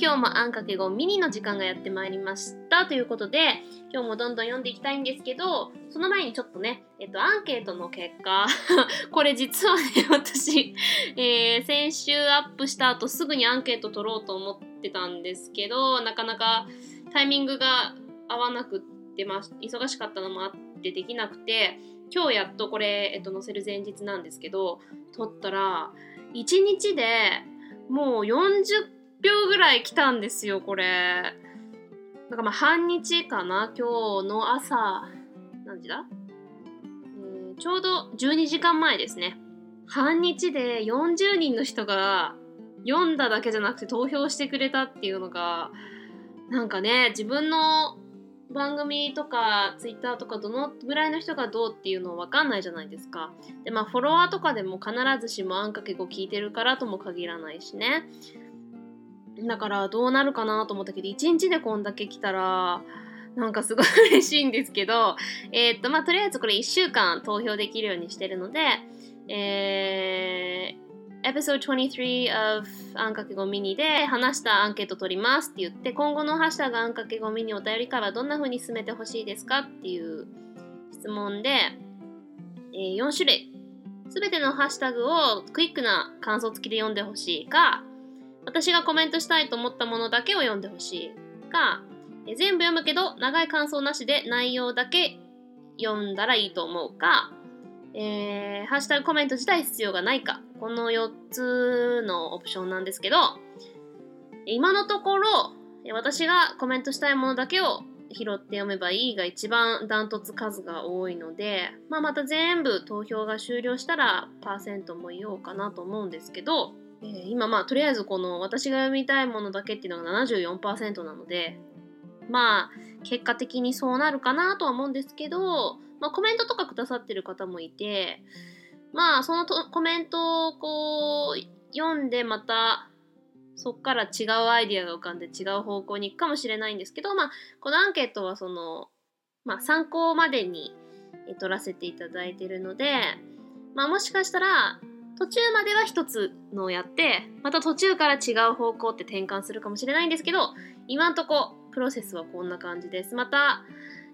今日もあんかけ語ミニの時間がやってまいりましたということで、今日もどんどん読んでいきたいんですけど、その前にちょっとね、えっと、アンケートの結果、これ実はね、私、えー、先週アップした後すぐにアンケート取ろうと思ってたんですけど、なかなかタイミングが合わなくってます。忙しかったのもあってできなくて、今日やっとこれ、えっと、載せる前日なんですけど、撮ったら、1日でもう40票ぐらい来たんですよ、これ。なんかまあ半日かな、今日の朝、何時だ、えー、ちょうど12時間前ですね。半日で40人の人が読んだだけじゃなくて投票してくれたっていうのが、なんかね、自分の番組とかツイッターとかどのぐらいの人がどうっていうの分かんないじゃないですか。でまあフォロワーとかでも必ずしもあんかけ語聞いてるからとも限らないしね。だからどうなるかなと思ったけど、1日でこんだけ来たら、なんかすごい嬉しいんですけど、えー、っと、まあ、とりあえずこれ1週間投票できるようにしてるので、えー、episode 23 of あんかけごミニで話したアンケート取りますって言って、今後のハッシュタグあんかけごミニお便り会はどんな風に進めてほしいですかっていう質問で、えー、4種類。すべてのハッシュタグをクイックな感想付きで読んでほしいか、私がコメントしたいと思ったものだけを読んでほしいか、え全部読むけど長い感想なしで内容だけ読んだらいいと思うか、えー、ハッシュタグコメント自体必要がないか、この4つのオプションなんですけど、今のところ、私がコメントしたいものだけを拾って読めばいいが一番ダントツ数が多いので、まあ、また全部投票が終了したらパーセントも言おうかなと思うんですけど、えー、今まあとりあえずこの私が読みたいものだけっていうのが74%なのでまあ結果的にそうなるかなとは思うんですけど、まあ、コメントとかくださってる方もいてまあそのコメントをこう読んでまたそっから違うアイディアが浮かんで違う方向に行くかもしれないんですけど、まあ、このアンケートはその、まあ、参考までに取らせていただいてるので、まあ、もしかしたら途中までは一つのをやってまた途中から違う方向って転換するかもしれないんですけど今んとこプロセスはこんな感じです。また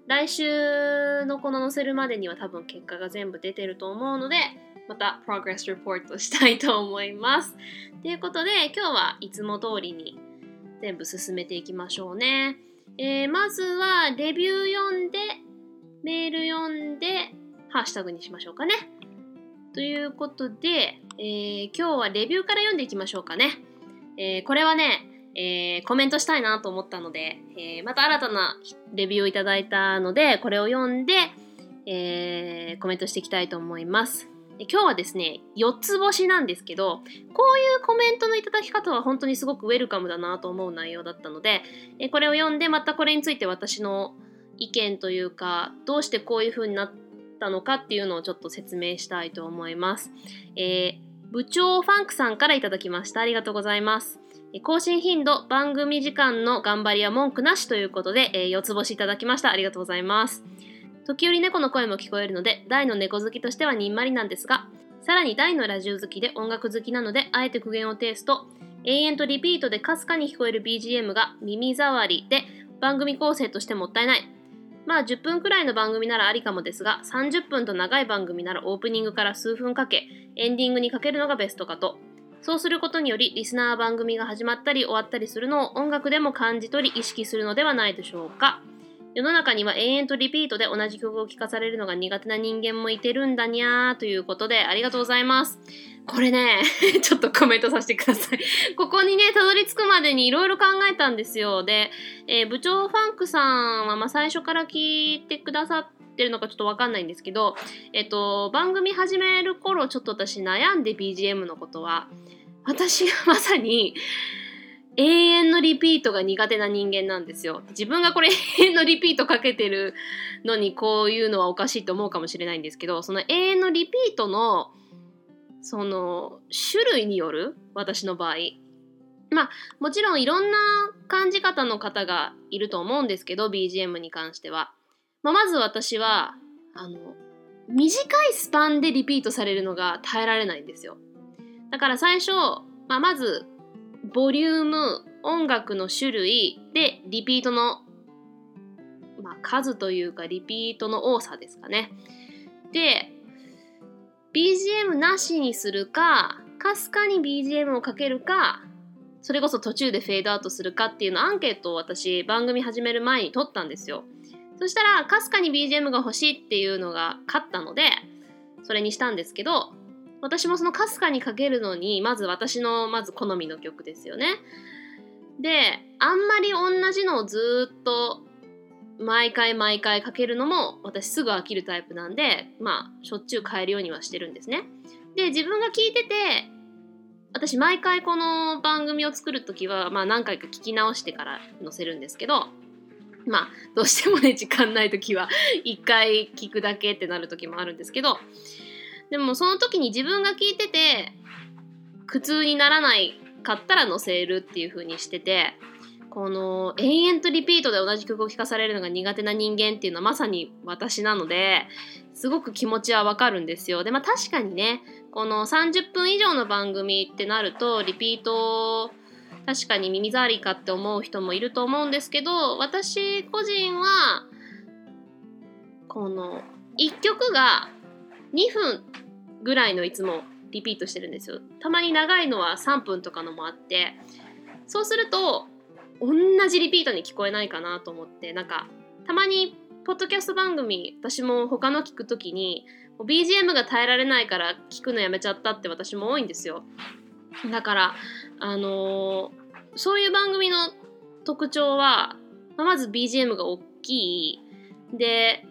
来週のこの載せるまでには多分結果が全部出てると思うのでまたプログレスレポートしたいと思います。ということで今日はいつも通りに全部進めていきましょうね、えー、まずはレビュー読んでメール読んでハッシュタグにしましょうかね。ということで、えー、今日はレビューから読んでいきましょうかね。えー、これはね、えー、コメントしたいなと思ったので、えまた新たなレビューをいただいたので、これを読んで、えコメントしていきたいと思います。今日はですね、4つ星なんですけど、こういうコメントのいただき方は本当にすごくウェルカムだなと思う内容だったので、これを読んでまたこれについて私の意見というか、どうしてこういう風になってったのかっていうのをちょっと説明したいと思います。えー、部長ファンクさんからいただきました。ありがとうございます。更新頻度、番組時間の頑張りは文句なしということで、えー、4つ星いただきました。ありがとうございます。時折猫の声も聞こえるので、大の猫好きとしてはにんまりなんですが、さらに大のラジオ好きで音楽好きなので、あえて苦言を呈すと、永遠とリピートでかすかに聞こえる BGM が耳障りで、番組構成としてもったいない。まあ10分くらいの番組ならありかもですが、30分と長い番組ならオープニングから数分かけ、エンディングにかけるのがベストかと。そうすることにより、リスナー番組が始まったり終わったりするのを音楽でも感じ取り意識するのではないでしょうか。世の中には延々とリピートで同じ曲を聴かされるのが苦手な人間もいてるんだにゃーということでありがとうございます。これね、ちょっとコメントさせてください。ここにね、たどり着くまでにいろいろ考えたんですよ。で、えー、部長ファンクさんは、まあ、最初から聞いてくださってるのかちょっとわかんないんですけど、えっと、番組始める頃、ちょっと私悩んで BGM のことは、私がまさに、永遠のリピートが苦手な人間なんですよ。自分がこれ永遠のリピートかけてるのにこういうのはおかしいと思うかもしれないんですけど、その永遠のリピートのその種類による私の場合。まあもちろんいろんな感じ方の方がいると思うんですけど BGM に関しては、まあ、まず私はあの短いスパンでリピートされるのが耐えられないんですよ。だから最初まあ、まずボリューム音楽の種類でリピートの、まあ、数というかリピートの多さですかね。で BGM なしにするかかすかに BGM をかけるかそれこそ途中でフェードアウトするかっていうのアンケートを私番組始める前に取ったんですよ。そしたらかすかに BGM が欲しいっていうのが勝ったのでそれにしたんですけど私もそのかすかにかけるのにまず私のまず好みの曲ですよね。であんまり同じのをずっと毎回毎回かけるのも私すぐ飽きるタイプなんでまあしょっちゅう変えるようにはしてるんですね。で自分が聞いてて私毎回この番組を作る時は、まあ、何回か聞き直してから載せるんですけどまあどうしてもね時間ない時は一回聞くだけってなる時もあるんですけどでもその時に自分が聞いてて苦痛にならないかったら載せるっていう風にしててこの延々とリピートで同じ曲を聴かされるのが苦手な人間っていうのはまさに私なのですごく気持ちはわかるんですよ。でまあ確かにねこの30分以上の番組ってなるとリピート確かに耳障りかって思う人もいると思うんですけど私個人はこの1曲が2分ぐらいのいつもリピートしてるんですよ。たまに長いのは3分とかのもあってそうすると同じリピートに聞こえないかなと思ってなんかたまにポッドキャスト番組私も他の聞くときに BGM が耐えられないから聞くのやめちゃったって私も多いんですよだからあのー、そういう番組の特徴は、ま、ず BGM が大きいで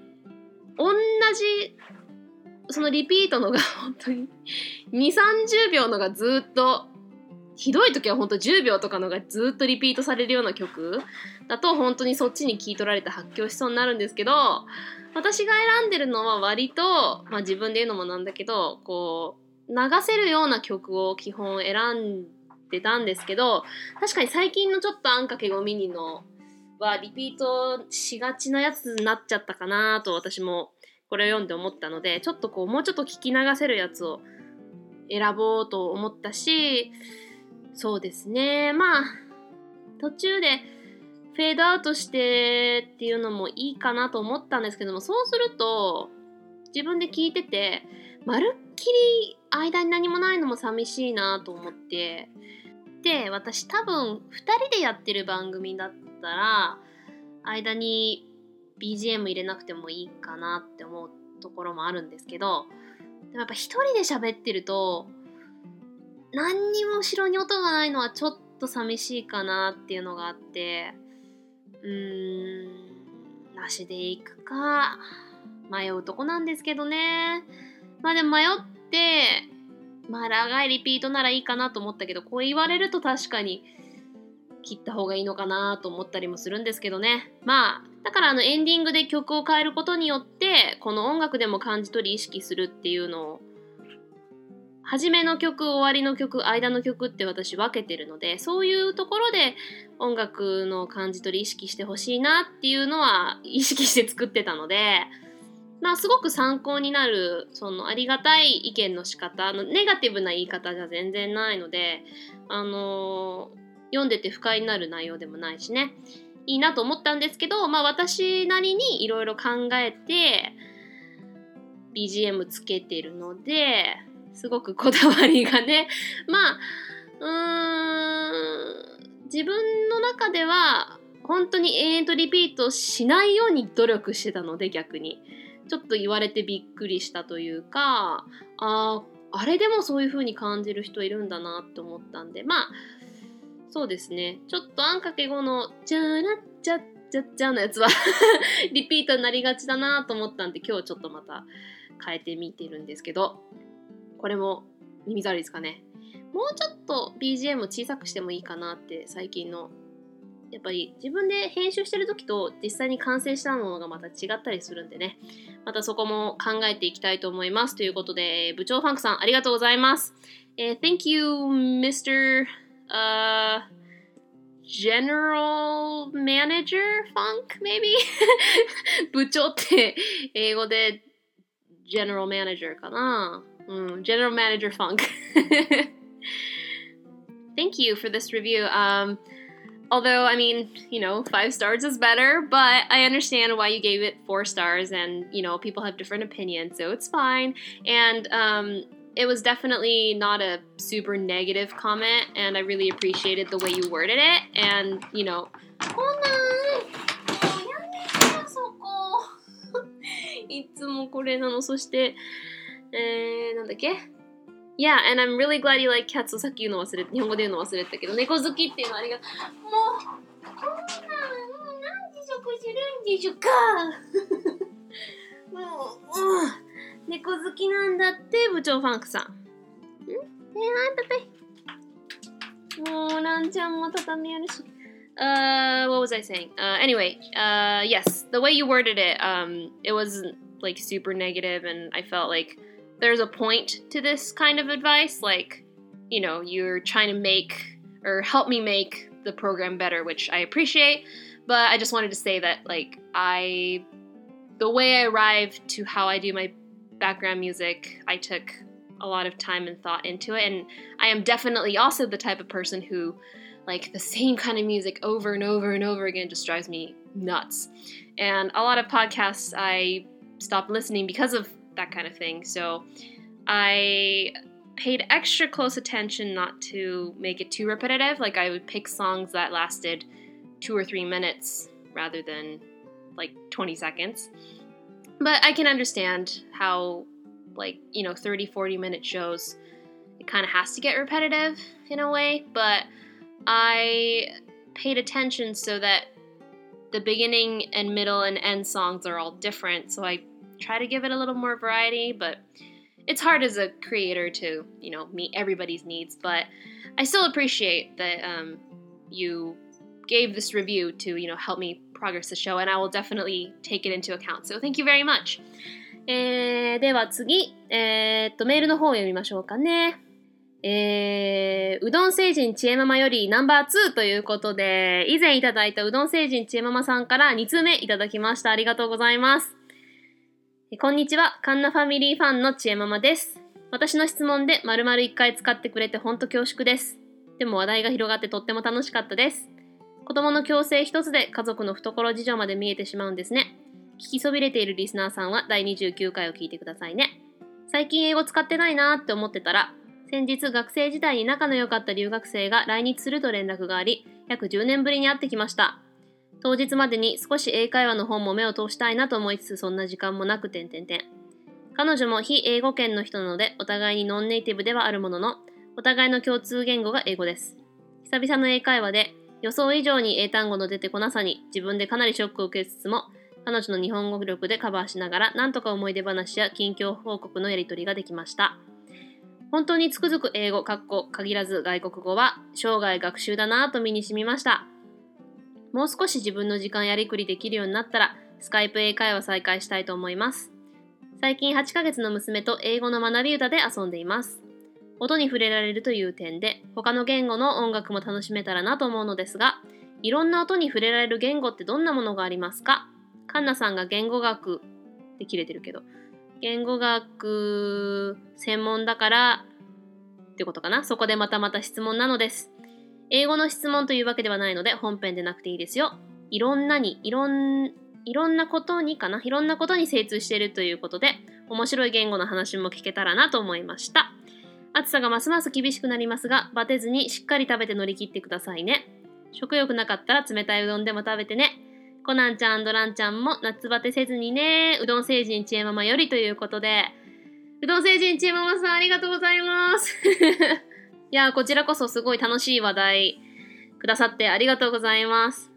同じそのリピートのが本当に2 3 0秒のがずっとひどい時は本当10秒とかのがずっとリピートされるような曲だと本当にそっちに聞い取られて発狂しそうになるんですけど私が選んでるのは割と、まあ、自分で言うのもなんだけどこう流せるような曲を基本選んでたんですけど確かに最近のちょっとあんかけごミニのはリピートしがちなやつになっちゃったかなと私もこれを読んで思ったのでちょっとこうもうちょっと聞き流せるやつを選ぼうと思ったしそうですね。まあ、途中でフェードアウトしてっていうのもいいかなと思ったんですけども、そうすると、自分で聞いてて、まるっきり間に何もないのも寂しいなと思って、で、私多分2人でやってる番組だったら、間に BGM 入れなくてもいいかなって思うところもあるんですけど、でもやっぱ1人で喋ってると、何にも後ろに音がないのはちょっと寂しいかなっていうのがあってうーんなしでいくか。迷うとこなんですけどね。まあでも迷ってまあ長いリピートならいいかなと思ったけどこう言われると確かに切った方がいいのかなと思ったりもするんですけどね。まあだからあのエンディングで曲を変えることによってこの音楽でも感じ取り意識するっていうのを初めの曲終わりの曲間の曲って私分けてるのでそういうところで音楽の感じ取り意識してほしいなっていうのは意識して作ってたのでまあすごく参考になるそのありがたい意見の仕方のネガティブな言い方じゃ全然ないのであのー、読んでて不快になる内容でもないしね。いいなと思ったんですけどまあ私なりにいろいろ考えて BGM つけてるのですごくこだわりがね。まあうーん自分の中では本当に永遠とリピートしないように努力してたので逆に。ちょっと言われてびっくりしたというかあああれでもそういう風に感じる人いるんだなって思ったんでまあそうですねちょっとあんかけ後の「じゃらっちゃっちゃっちゃ」のやつは リピートになりがちだなと思ったんで今日ちょっとまた変えてみてるんですけどこれも耳障りですかね。もうちょっと BGM を小さくしてもいいかなって最近のやっぱり自分で編集してる時と実際に完成したものがまた違ったりするんでねまたそこも考えていきたいと思いますということで部長ファンクさんありがとうございます、えー、Thank you Mr. Uh, General Manager Funk maybe 部長って英語で General Manager かなうん、General Manager Funk thank you for this review. Um, although, I mean, you know, five stars is better, but I understand why you gave it four stars, and, you know, people have different opinions, so it's fine. And, um, it was definitely not a super negative comment, and I really appreciated the way you worded it. And, you know, いつもこれなの。そして、えー、なんだっけ Yeah, and I'm really glad you like cats さっき言うの忘れ日本語で言うの忘れたけど、猫好きっていうのはありがとう。もう、こんな、何時食するんでしょうかもう、うん、 猫好きなんだって、部長ファンクさん。んえー、パペ。もう、ランちゃんも畳あるし。Uh, what was I saying? Uh, anyway, uh, yes, the way you worded it, um, it wasn't like super negative, and I felt like there's a point to this kind of advice. Like, you know, you're trying to make or help me make the program better, which I appreciate. But I just wanted to say that, like, I, the way I arrived to how I do my background music, I took a lot of time and thought into it. And I am definitely also the type of person who, like, the same kind of music over and over and over again just drives me nuts. And a lot of podcasts I stopped listening because of that kind of thing. So I paid extra close attention not to make it too repetitive. Like I would pick songs that lasted two or three minutes rather than like 20 seconds. But I can understand how, like, you know, 30, 40 minute shows, it kind of has to get repetitive in a way. But I paid attention so that the beginning and middle and end songs are all different. So I try to give it a little more variety, but it's hard as a creator to, you know, meet everybody's needs. But I still appreciate that um, you gave this review to, you know, help me progress the show, and I will definitely take it into account. So thank you very much. えー、では次、えー、っと、メールの方を読みましょうかね。えー、うどん星人ちえママよりナンバー2ということで、以前いただいたうどん星人ちえママさんから2通目いただきました。ありがとうございます。こんにちは。カンナファミリーファンのちえママです。私の質問で丸々1回使ってくれてほんと恐縮です。でも話題が広がってとっても楽しかったです。子供の矯正一つで家族の懐事情まで見えてしまうんですね。聞きそびれているリスナーさんは第29回を聞いてくださいね。最近英語使ってないなーって思ってたら、先日学生時代に仲の良かった留学生が来日すると連絡があり、約10年ぶりに会ってきました。当日までに少し英会話の本も目を通したいなと思いつつそんな時間もなく点々点。彼女も非英語圏の人なのでお互いにノンネイティブではあるものの、お互いの共通言語が英語です。久々の英会話で予想以上に英単語の出てこなさに自分でかなりショックを受けつつも、彼女の日本語力でカバーしながら、なんとか思い出話や近況報告のやり取りができました。本当につくづく英語、かっこ限らず外国語は生涯学習だなぁと身に染みました。もう少し自分の時間やりくりできるようになったら、スカイプ英会話再開したいと思います。最近8ヶ月の娘と英語の学び歌で遊んでいます。音に触れられるという点で、他の言語の音楽も楽しめたらなと思うのですが、いろんな音に触れられる言語ってどんなものがありますか？カンナさんが言語学で切れてるけど、言語学専門だからってことかな？そこでまたまた質問なのです。英語の質問というわけではないので本編でなくていいですよ。いろんなに、いろん、いろんなことにかな？いろんなことに精通しているということで、面白い言語の話も聞けたらなと思いました。暑さがますます厳しくなりますが、バテずにしっかり食べて乗り切ってくださいね。食欲なかったら冷たいうどんでも食べてね。コナンちゃんドランちゃんも夏バテせずにね。うどん星人ちえママよりということで、うどん星人ちえママさんありがとうございます。いや、こちらこそすごい楽しい話題くださってありがとうございます。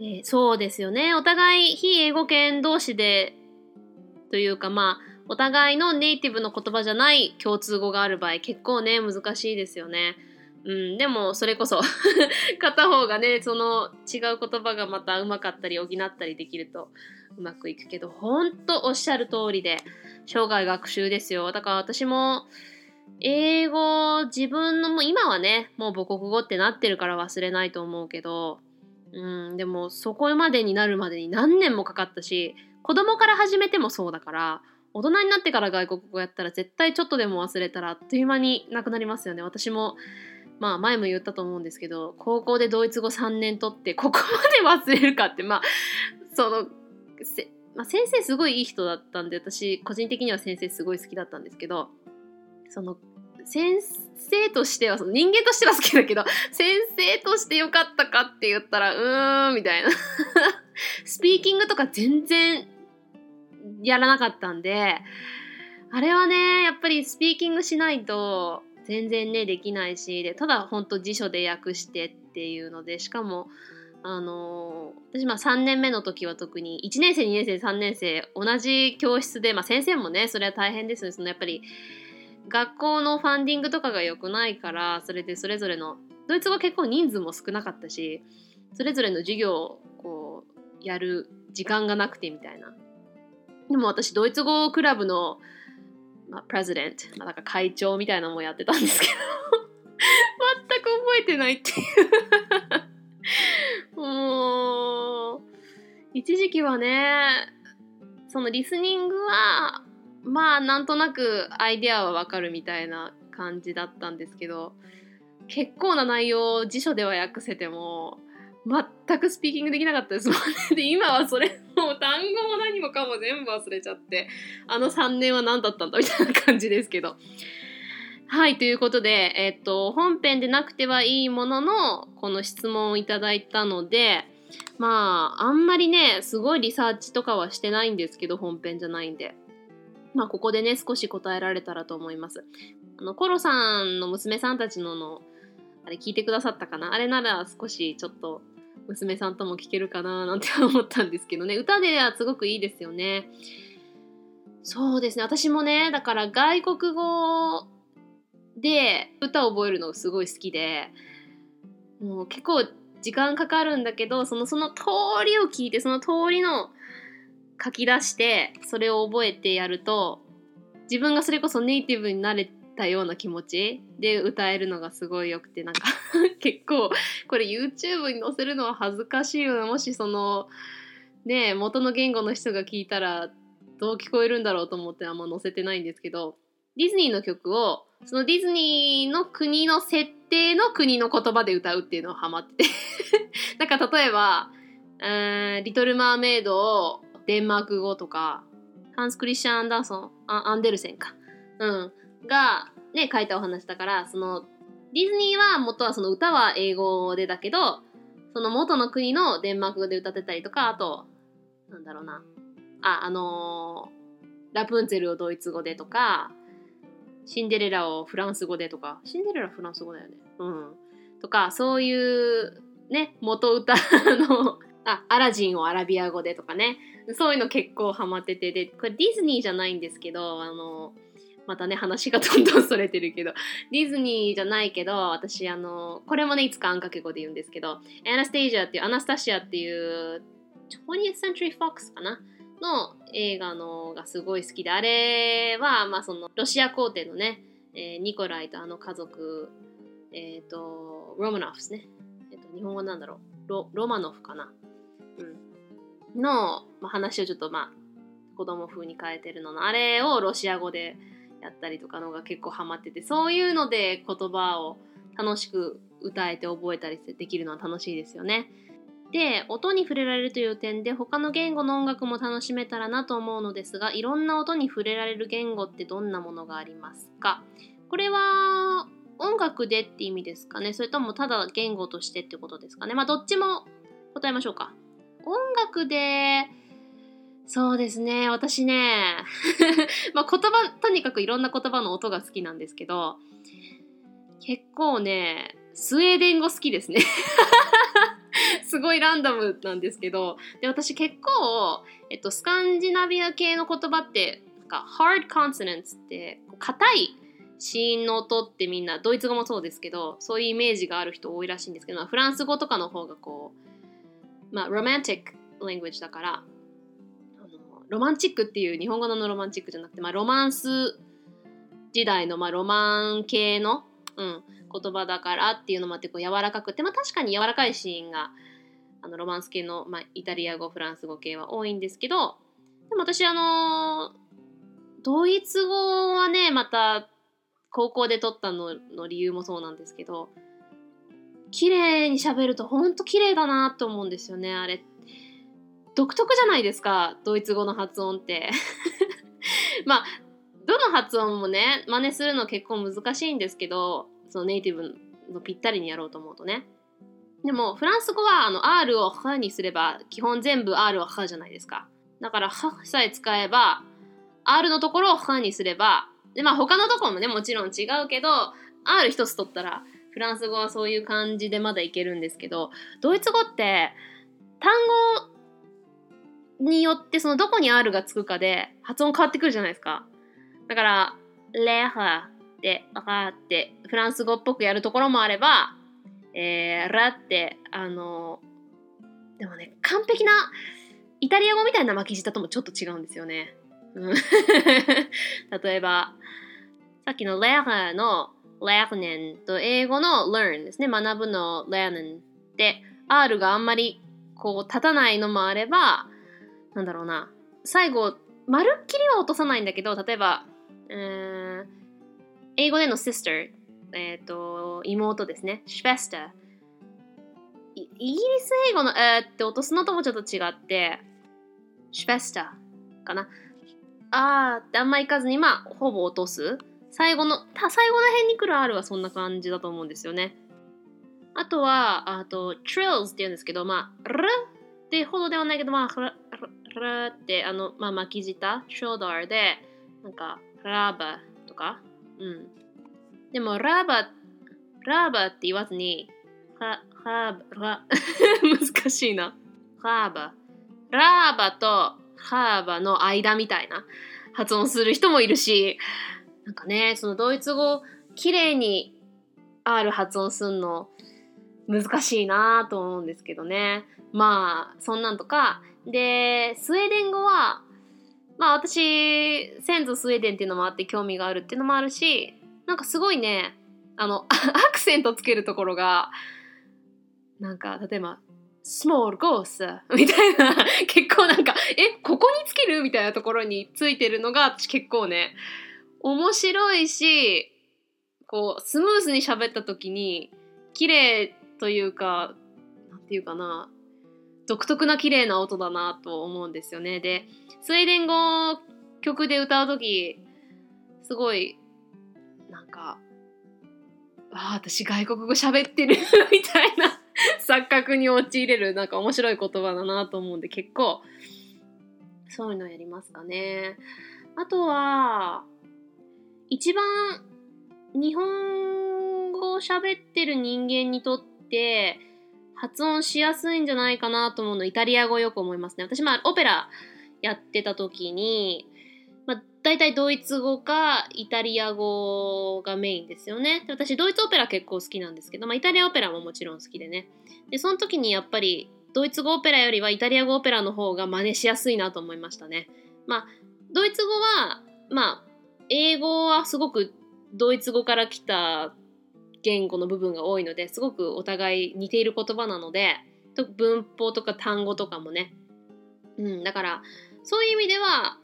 えー、そうですよね。お互い非英語圏同士で、というかまあ、お互いのネイティブの言葉じゃない共通語がある場合結構ね難しいですよね。うん、でもそれこそ 片方がねその違う言葉がまたうまかったり補ったりできるとうまくいくけどほんとおっしゃる通りで生涯学習ですよだから私も英語自分のもう今はねもう母国語ってなってるから忘れないと思うけどうんでもそこまでになるまでに何年もかかったし子供から始めてもそうだから大人になってから外国語やったら絶対ちょっとでも忘れたらあっという間になくなりますよね。私もまあ前も言ったと思うんですけど高校でドイツ語3年取ってここまで忘れるかってまあその、まあ、先生すごいいい人だったんで私個人的には先生すごい好きだったんですけどその先生としてはその人間としては好きだけど 先生としてよかったかって言ったらうーんみたいな。スピーキングとか全然やらなかったんであれはねやっぱりスピーキングしないと全然ねできないしでただほんと辞書で訳してっていうのでしかもあのー、私まあ3年目の時は特に1年生2年生3年生同じ教室で、まあ、先生もねそれは大変ですよそのやっぱり学校のファンディングとかが良くないからそれでそれぞれのドイツ語結構人数も少なかったしそれぞれの授業をこうやる時間がなくてみたいな。でも私ドイツ語クラブの、まあ、プレゼデント、まあ、なんか会長みたいなのもやってたんですけど全く覚えてないっていうもう一時期はねそのリスニングはまあなんとなくアイデアはわかるみたいな感じだったんですけど結構な内容を辞書では訳せても全くスピーキングできなかったですもんね。で今はそれもう単語も何もかも全部忘れちゃってあの3年は何だったんだみたいな感じですけど。はいということで、えっと本編でなくてはいいもののこの質問をいただいたのでまああんまりねすごいリサーチとかはしてないんですけど本編じゃないんで。まあ、ここでね、少し答えられたらと思います。あの、コロさんの娘さんたちのの、あれ聞いてくださったかな？あれなら少しちょっと娘さんとも聞けるかななんて思ったんですけどね。歌ではすごくいいですよね。そうですね。私もね、だから外国語で歌を覚えるのがすごい好きで、もう結構時間かかるんだけど、そのその通りを聞いて、その通りの書き出してそれを覚えてやると自分がそれこそネイティブになれたような気持ちで歌えるのがすごいよくてなんか 結構これ YouTube に載せるのは恥ずかしいよなもしそのね元の言語の人が聞いたらどう聞こえるんだろうと思ってあんま載せてないんですけどディズニーの曲をそのディズニーの国の設定の国の言葉で歌うっていうのをハマってて なんか例えば「リトル・マーメイド」をデンマーク語とか、ハンス・クリスチャン・アンダーソン、アンデルセンか。うん。が、ね、書いたお話だから、その、ディズニーは元はその歌は英語でだけど、その元の国のデンマーク語で歌ってたりとか、あと、なんだろうな。あ、あのー、ラプンツェルをドイツ語でとか、シンデレラをフランス語でとか、シンデレラフランス語だよね。うん。とか、そういうね、元歌のあ、アラジンをアラビア語でとかね。そういうの結構ハマってて、で、これディズニーじゃないんですけど、あの、またね、話がどんどんそれてるけど、ディズニーじゃないけど、私、あの、これもね、いつかあんかけ語で言うんですけど、アナステージアっていう、アナスタシアっていう、20th Century Fox かな？の映画のがすごい好きで、あれは、まあ、その、ロシア皇帝のね、えー、ニコライとあの家族、えっ、ー、と、ロマノフですね。えっ、ー、と、日本語なんだろう？ロロマノフかな？うん、の、まあ、話をちょっとまあ子供風に変えてるののあれをロシア語でやったりとかのが結構ハマっててそういうので言葉を楽しく歌えて覚えたりできるのは楽しいですよね。で音に触れられるという点で他の言語の音楽も楽しめたらなと思うのですがいろんな音に触れられる言語ってどんなものがありますか？これは音楽でって意味ですかね？それともただ言語としてってことですかね？まあどっちも答えましょうか。音楽で、そうですね、私ね、ま言葉、とにかくいろんな言葉の音が好きなんですけど、結構ね、スウェーデン語好きですね。すごいランダムなんですけど、で、私結構、えっと、スカンジナビア系の言葉って、なんか、hard consonants って、硬い子音の音ってみんな、ドイツ語もそうですけど、そういうイメージがある人多いらしいんですけど、フランス語とかの方がこう、まあ、ロマンティック language だからロマンチックっていう日本語のロマンチックじゃなくて、まあ、ロマンス時代の、まあ、ロマン系の、うん、言葉だからっていうのもあってこう柔らかくて、まあ、確かに柔らかいシーンがあのロマンス系の、まあ、イタリア語フランス語系は多いんですけどでも私あのドイツ語はねまた高校で取ったのの理由もそうなんですけど綺麗に喋るとほんと綺麗だなと思うんですよねあれっ独特じゃないですかドイツ語の発音って。まあどの発音もね真似するの結構難しいんですけどそのネイティブのぴったりにやろうと思うとね。でもフランス語はあの R を「は」にすれば基本全部 R は「は」じゃないですか。だから「は」さえ使えば R のところを「は」にすればでまあ他のところもねもちろん違うけど R 一つ取ったらフランス語はそういう感じでまだいけるんですけどドイツ語って単語によってそのどこに R がつくかで発音変わってくるじゃないですか。だからレハってラってフランス語っぽくやるところもあればえー、ラってあのでもね完璧なイタリア語みたいな巻き舌ともちょっと違うんですよね。うん。例えばさっきの learn の learn と英語の learn ですね。学ぶの learn で R があんまりこう立たないのもあればなんだろうな最後まるっきりは落とさないんだけど例えば、えー、英語での sister えっ、ー、と妹ですね schwester イギリス英語の「えー」って落とすのともちょっと違ってシュベスターかな。あーってあんまいかずに、まあ、ほぼ落とす。最後の、最後の辺に来る R はそんな感じだと思うんですよね。あとは、あと、trills って言うんですけど、まあ、r ってほどではないけど、まあ、r, r って、あの、まあ、巻き舌、ショーダーで、なんか、ラーバとか、うん。でも、ラーバ、ラーバって言わずに、ラ、ーバ、ラ、難しいな。ラーバ。ラーバとハーバの間みたいな発音する人もいるし、なんかね、そのドイツ語、綺麗に R 発音すんの難しいなと思うんですけどね。まあ、そんなんとか。で、スウェーデン語は、まあ私、先祖スウェーデンっていうのもあって興味があるっていうのもあるし、なんかすごいね、あの、アクセントつけるところが、なんか、例えば、スモールゴースみたいな、結構なんか、え、ここにつけるみたいなところについてるのが、私結構ね、面白いし、こう、スムーズに喋った時に、綺麗というか、なんていうかな、独特な綺麗な音だなと思うんですよね。で、スウェーデン語曲で歌う時、すごい、なんか、あ、私外国語喋ってる みたいな錯覚に陥れるなんか面白い言葉だなと思うんで結構そういうのやりますかね。あとは一番日本語を喋ってる人間にとって発音しやすいんじゃないかなと思うのイタリア語よく思いますね。私まあオペラやってた時にまあ大体ドイツ語かイタリア語がメインですよね。で私ドイツオペラ結構好きなんですけど、まあ、イタリアオペラももちろん好きでね。で、その時にやっぱりドイツ語オペラよりはイタリア語オペラの方が真似しやすいなと思いましたね。まあ、ドイツ語は、まあ、英語はすごくドイツ語から来た言語の部分が多いのですごくお互い似ている言葉なので文法とか単語とかもね。うんだからそういう意味では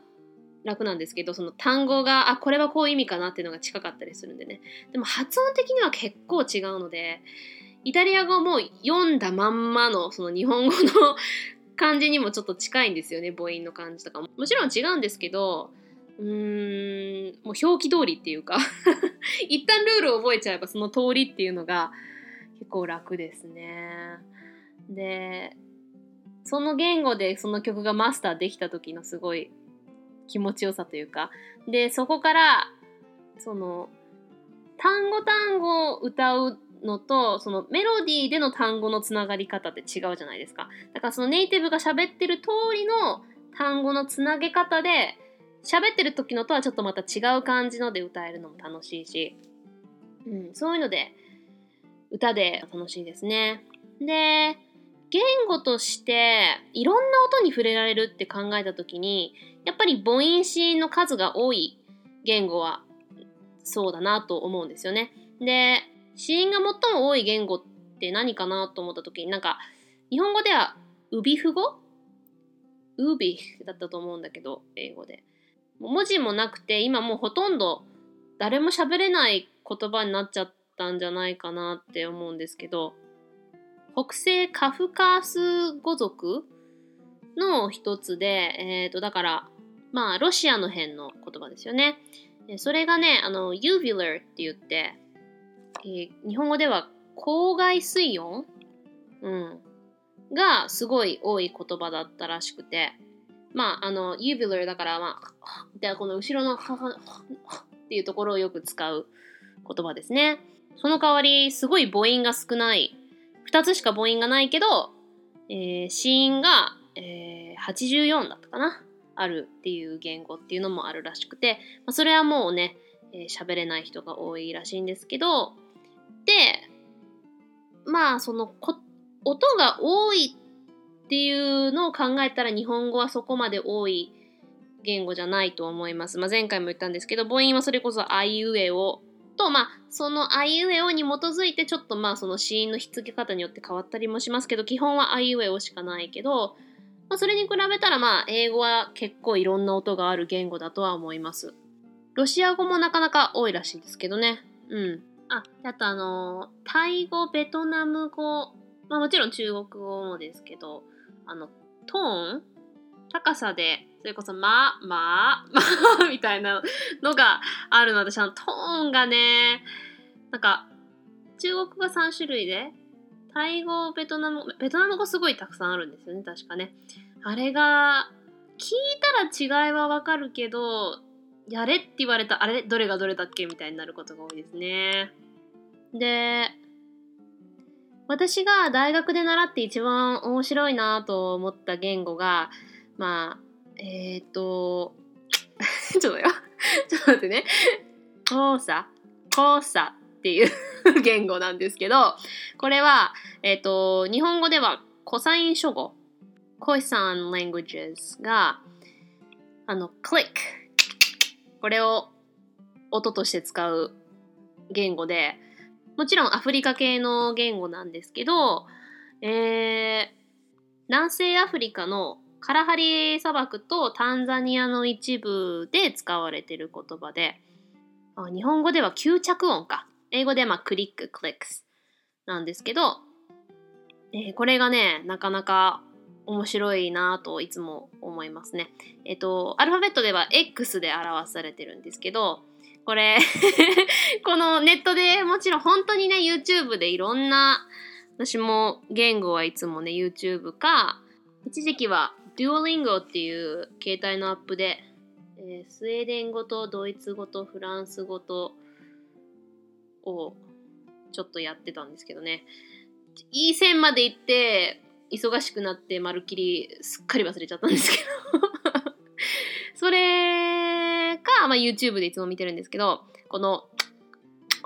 楽なんですけどその単語があこれはこういう意味かなっていうのが近かったりするんでね。でも発音的には結構違うのでイタリア語も読んだまんまのその日本語の 感じにもちょっと近いんですよね母音の感じとかも。もちろん違うんですけどうーんもう表記通りっていうか 一旦ルールを覚えちゃえばその通りっていうのが結構楽ですね。でその言語でその曲がマスターできた時のすごい気持ちよさというかでそこからその単語単語を歌うのとそのメロディーでの単語のつながり方って違うじゃないですか。だからそのネイティブが喋ってる通りの単語のつなげ方で喋ってる時のとはちょっとまた違う感じので歌えるのも楽しいし、うん、そういうので歌で楽しいですねで言語としていろんな音に触れられるって考えた時にやっぱり母音子の数が多い言語はそうだなと思うんですよね。で、子音が最も多い言語って何かなと思った時になんか日本語ではウビフ語ウビだったと思うんだけど英語で。文字もなくて今もうほとんど誰も喋れない言葉になっちゃったんじゃないかなって思うんですけど北西カフカース語族の一つで、えっ、と、だから、まあ、ロシアの辺の言葉ですよね。それがね、あの、uvular って言って、えー日本語では口外水温うん。がすごい多い言葉だったらしくて、まあ、あの、uvular だから、まあ、で、この後ろのっていうところをよく使う言葉ですね。その代わり、すごい母音が少ない。2つしか母音がないけど、えー、子音が、えー84だったかなあるっていう言語っていうのもあるらしくて、まあ、それはもうねえー喋、れない人が多いらしいんですけどでまあそのこ音が多いってっていうのを考えたら日本語はそこまで多い言語じゃないと思います。まあ、前回も言ったんですけど母音はそれこそあいうえおとまあそのあいうえおに基づいてちょっとまあその子音のひっつけ方によって変わったりもしますけど基本はあいうえおしかないけど、まあ、それに比べたらまあ英語は結構いろんな音がある言語だとは思います。ロシア語もなかなか多いらしいですけどね。うん。あ、あとあのータイ語、ベトナム語、まあもちろん中国語もですけど、あの、トーン高さで、それこそ、ま、ま、ま、みたいなのがあるので、私あのトーンがね、なんか、中国語3種類で、タイ語、ベトナム語、ベトナム語すごいたくさんあるんですよね、確かね。あれが、聞いたら違いはわかるけど、やれって言われた、あれどれがどれだっけみたいになることが多いですね。で、私が大学で習って一番面白いなと思った言語が、まあ、えっ、ー、と、ちょっとよ。ちょっと待ってね。交差、交差っていう言語なんですけど、これは、えっ、と、日本語ではコサイン諸語、コイサン languages が、あの、クリック。これを音として使う言語で、もちろんアフリカ系の言語なんですけど、えー、南西アフリカのカラハリ砂漠とタンザニアの一部で使われている言葉で、日本語では吸着音か。英語ではまあクリック、クリックスなんですけど、えーこれがね、なかなか面白いなといつも思いますね。えっと、アルファベットでは X で表されてるんですけど、これ、このネットでもちろん本当にね、YouTube でいろんな、私も言語はいつもね、YouTube か、一時期は Duolingo っていう携帯のアップで、えースウェーデン語とドイツ語とフランス語とをちょっとやってたんですけどね。いい線まで行って、忙しくなってまるっきりすっかり忘れちゃったんですけど。それか、まあ、YouTube でいつも見てるんですけど、この、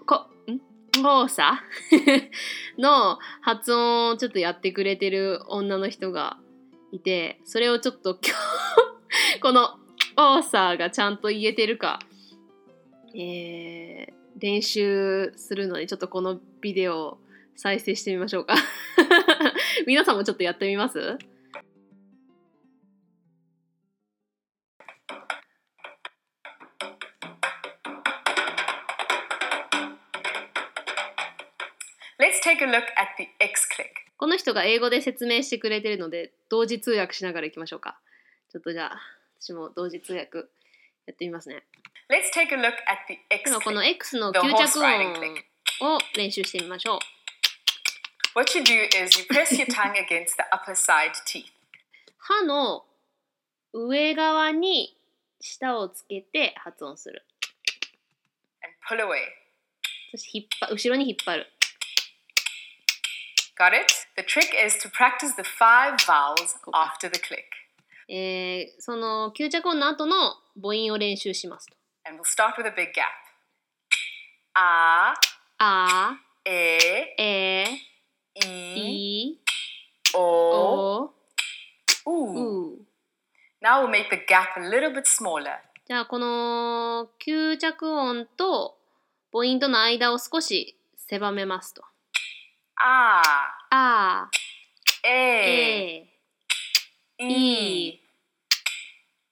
こ、ん？交差 の発音をちょっとやってくれてる女の人がいて、それをちょっと今日、この交差がちゃんと言えてるか、えー、練習するので、ちょっとこのビデオを再生してみましょうか。皆さんもちょっとやってみます？Take a look at the X click. この人が英語で説明してくれてるので同時通訳しながらいきましょうかちょっとじゃあ私も同時通訳やってみますね Let's take a look at the で X はこの. X の吸着音.を練習してみましょう What you do is you press your tongue against the upper side teeth. 歯の上側に舌をつけて発音する and pull away. そして引っ張後ろに引っ張る Got it? The trick is to practice the five vowels after the click. えーその吸着音の後の母音を練習しますと And we'll start with a big gap. Ah, あ e, え e, い o, お oo. う Now we'll make the gap a little bit smaller. じゃあこの吸着音と母音との間を少し狭めますと Ah, あ。e, え e, い。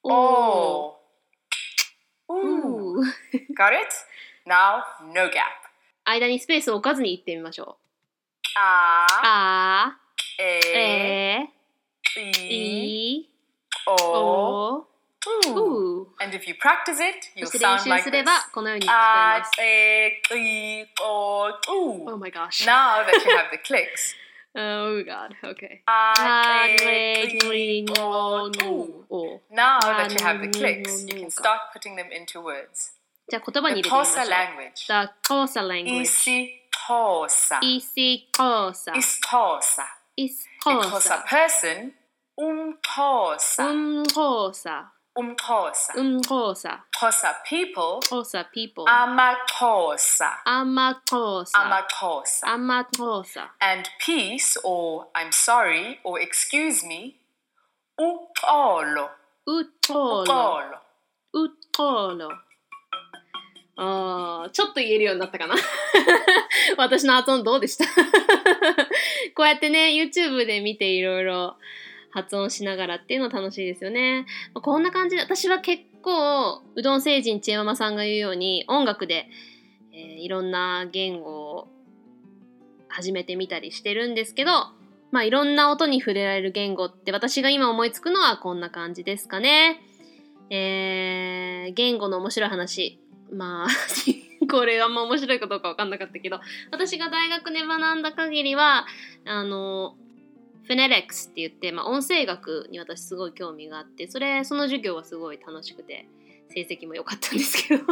お.う Got it? Now, no gap. 間にスペースを置かずに言ってみましょあ、あ、え、え、い、い、お、お、う。う。 And if you practice it, そ you'll して練 sound 習 like すれ this. ばこのように聞こえあます。、え、い、お、Oh う。 my gosh. Now that you have the clicks. Oh god. Okay. あ、あ、え、え、い、い、お、お、う。お。 Now that you have the あ clicks, you の can start putting them into words. じゃあ言葉に The 入れてみましょ Tosa う。 language. The Tosa language. Isi Tosa. Isi Tosa. Is Tosa. Is Because a Tosa. person, um Tosa. Um Tosa. Um Tosa. Um Tosa. Tosa people, Tosa people. ama Tosa. Amatosa. Ama Tosa. Amatosa. And peace, or I'm sorry, or excuse me. ウトロ。あーちょっと言えるようになったかな私の発音どうでしたこうやってね、YouTube で見ていろいろ発音しながらっていうの楽しいですよね。こんな感じで、私は結構、うどん星人ちえママさんが言うように、音楽で、えーいろんな言語を始めてみたりしてるんですけど、まあいろんな音に触れられる言語って私が今思いつくのはこんな感じですかね。えー、言語の面白い話。まあ、これあんま面白いかどうかわかんなかったけど、私が大学で学んだ限りは、あの、フェネレックスって言って、まあ、音声学に私すごい興味があって、それ、その授業はすごい楽しくて、成績も良かったんですけど、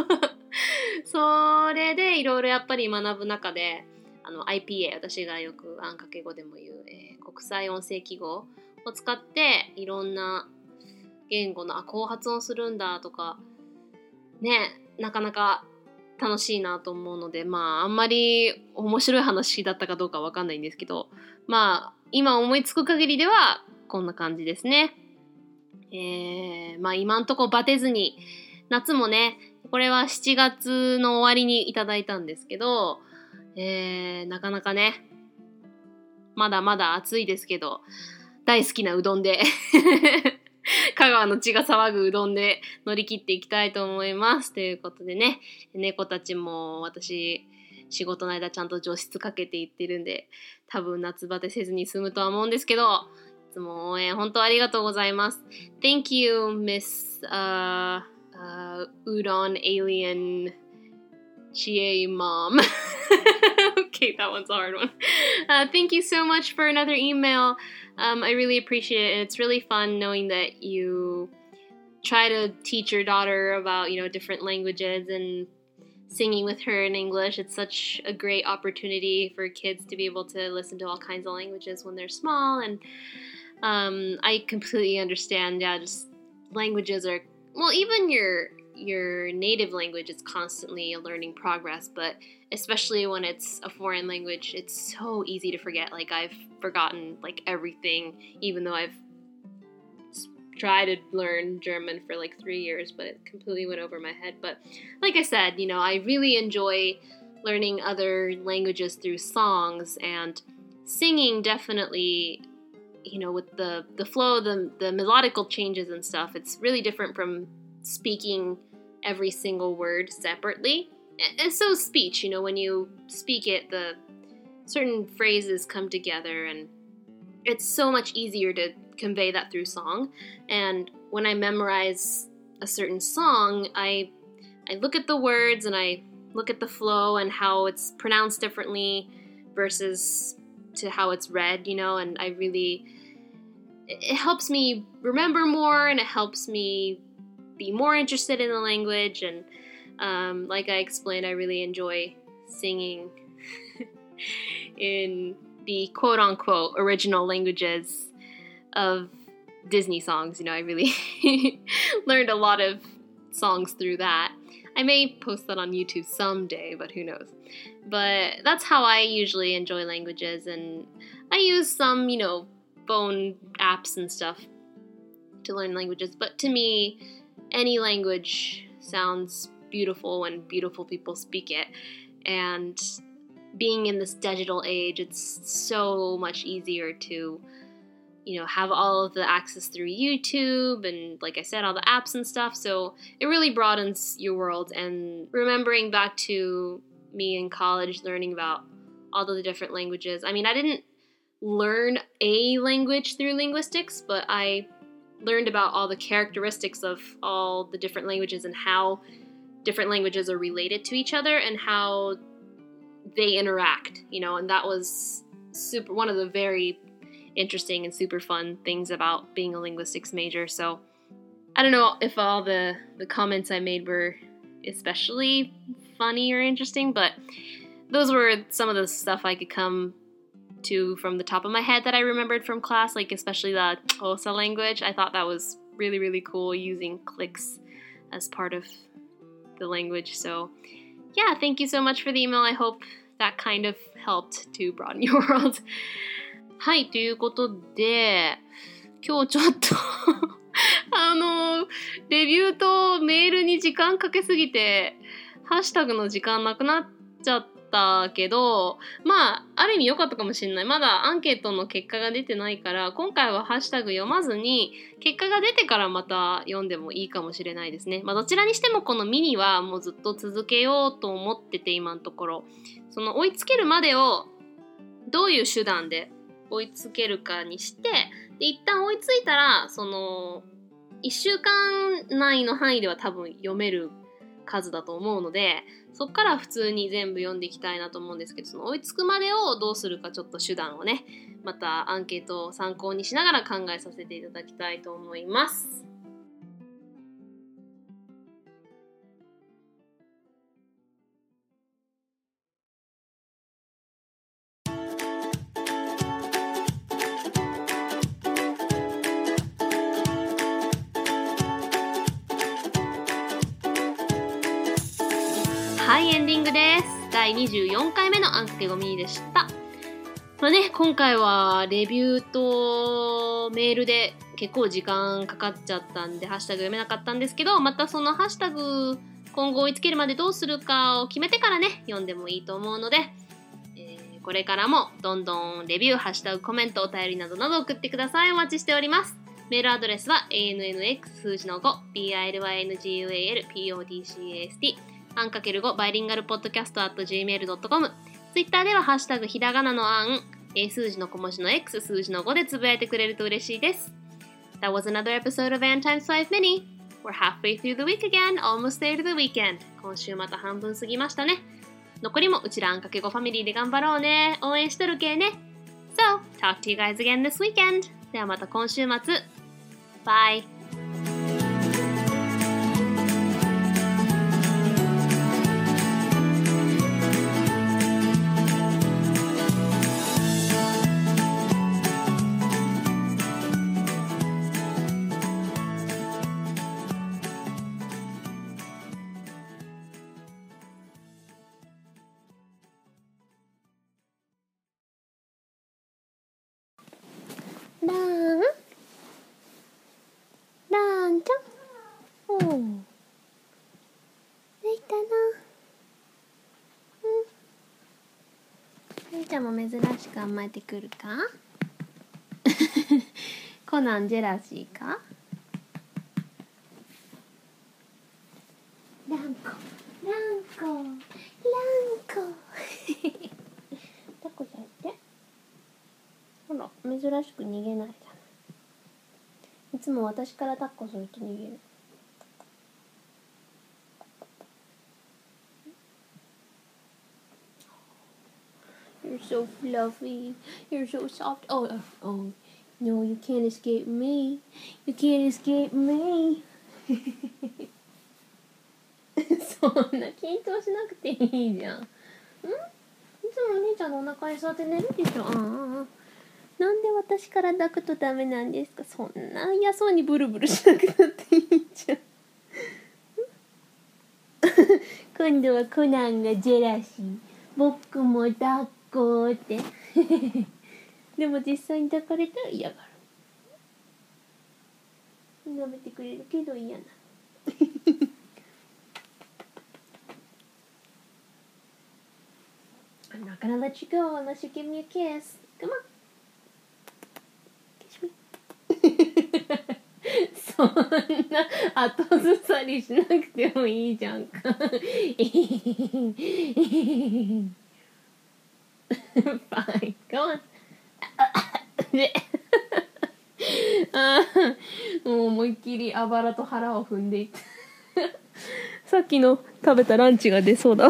それでいろいろやっぱり学ぶ中で、あの IPA、私がよくあんかけ語でも言う、えー国際音声記号を使って、いろんな言語のあこう発音するんだとかねなかなか楽しいなと思うのでまああんまり面白い話だったかどうかわかんないんですけどまあ今思いつく限りではこんな感じですね。えー、まあ今んとこバテずに夏もねこれは7月の終わりにいただいたんですけど、えー、なかなかねまだまだ暑いですけど大好きなうどんで 香川の血が騒ぐうどんで乗り切っていきたいと思います。ということでね、猫たちも私、仕事の間ちゃんと除湿かけていってるんで、多分夏バテせずに済むとは思うんですけど、いつも応援本当ありがとうございます。Thank you, Miss、uh, uh, Udon Alien Chie Mom. okay, that one's a hard one. Uh, thank you so much for another email. Um, I really appreciate it. It's really fun knowing that you try to teach your daughter about, you know, different languages and singing with her in English. It's such a great opportunity for kids to be able to listen to all kinds of languages when they're small. And um, I completely understand. Yeah, just languages are well, even your your native language is constantly a learning progress, but especially when it's a foreign language, it's so easy to forget. Like I've forgotten like everything, even though I've tried to learn German for like three years, but it completely went over my head. But like I said, you know, I really enjoy learning other languages through songs and singing. Definitely, you know, with the the flow, the the melodical changes and stuff. It's really different from speaking every single word separately and so speech you know when you speak it the certain phrases come together and it's so much easier to convey that through song. And when i memorize a certain song i i look at the words and i look at the flow and how it's pronounced differently versus to how it's read you know and i really it helps me remember more and it helps me be more interested in the language. And um, like I explained, I really enjoy singing in the quote unquote original languages of Disney songs. You know, I really learned a lot of songs through that. I may post that on YouTube someday, but who knows. But that's how I usually enjoy languages, and I use some, you know, phone apps and stuff to learn languages. But to me, any language sounds beautiful when beautiful people speak it. And being in this digital age, it's so much easier to, you know, have all of the access through YouTube and, like I said, all the apps and stuff. So it really broadens your world. And remembering back to me in college learning about all the different languages. I mean, I didn't learn a language through linguistics, but I learned about all the characteristics of all the different languages and how different languages are related to each other and how they interact, you know, and that was super one of the very interesting and super fun things about being a linguistics major. So I don't know if all the the comments I made were especially funny or interesting, but those were some of the stuff I could come to from the top of my head that I remembered from class, like especially the Tosa language. I thought that was really, really cool using clicks as part of the language. So, yeah, thank you so much for the email. I hope that kind of helped to broaden your world. はい、ということで、今日ちょっと あの、レビューとメールに時間かけすぎて、ハッシュタグの時間なくなっちゃったけど、まあ、ある意味良かったかもしれない。まだアンケートの結果が出てないから、今回はハッシュタグ読まずに、結果が出てからまた読んでもいいかもしれないですね。まあ、どちらにしてもこのミニはもうずっと続けようと思ってて、今のところ。その追いつけるまでをどういう手段で追いつけるかにして、で、一旦追いついたら、その、1週間内の範囲では多分読める数だと思うのでそっから普通に全部読んでいきたいなと思うんですけどその追いつくまでをどうするかちょっと手段をねまたアンケートを参考にしながら考えさせていただきたいと思います。24回目のあんかけごみでした。まあね、今回はレビューとメールで結構時間かかっちゃったんで、ハッシュタグ読めなかったんですけど、またそのハッシュタグ今後追いつけるまでどうするかを決めてからね、読んでもいいと思うので、えーこれからもどんどんレビュー、ハッシュタグ、コメント、お便りなどなど送ってください。お待ちしております。メールアドレスは ANNX 数字の 5BILYNGUALPODCAST BILYNGUALPODCAST アンかける5バイリンガルポッドキャスト at gmail.com ツイッターではハッシュタグひらがなのあん、えー数字の小文字の X 数字の5でつぶやいてくれると嬉しいです。That was another episode of Ann Times 5 Mini. We're halfway through the week again, almost there to the weekend. 今週また半分過ぎましたね。残りもうちらあんかけ5ファミリーで頑張ろうね。応援しとるけね。So, talk to you guys again this weekend. ではまた今週末。Bye! ちゃんも珍しく甘えてくるか？コナンジェラシーか？ランコ。ランコ。ランコ。タコ。さんってほら珍しく逃げないじゃないいつも私から抱っこすると逃げる You're so fluffy. You're so soft. Oh, oh, oh. No, you can't escape me. You can't escape me. そんな緊張しなくていいじゃん。ん？いつもお兄ちゃんのお腹に座って寝るでしょ？ああ。なんで私から抱くとダメなんですか？そんな嫌そうにブルブルしなくなっていいじゃん。今度はコナンがジェラシー。僕も抱っこって。でも実際に抱かれたら嫌がる。舐めてくれるけど嫌な。I'm not gonna let you go unless you give me a kiss. Come on. Kiss me. そんな後ずさりしなくてもいいじゃんか。Fine, go on. あもう思いっきりあばらと腹を踏んでいって さっきの食べたランチが出そうだ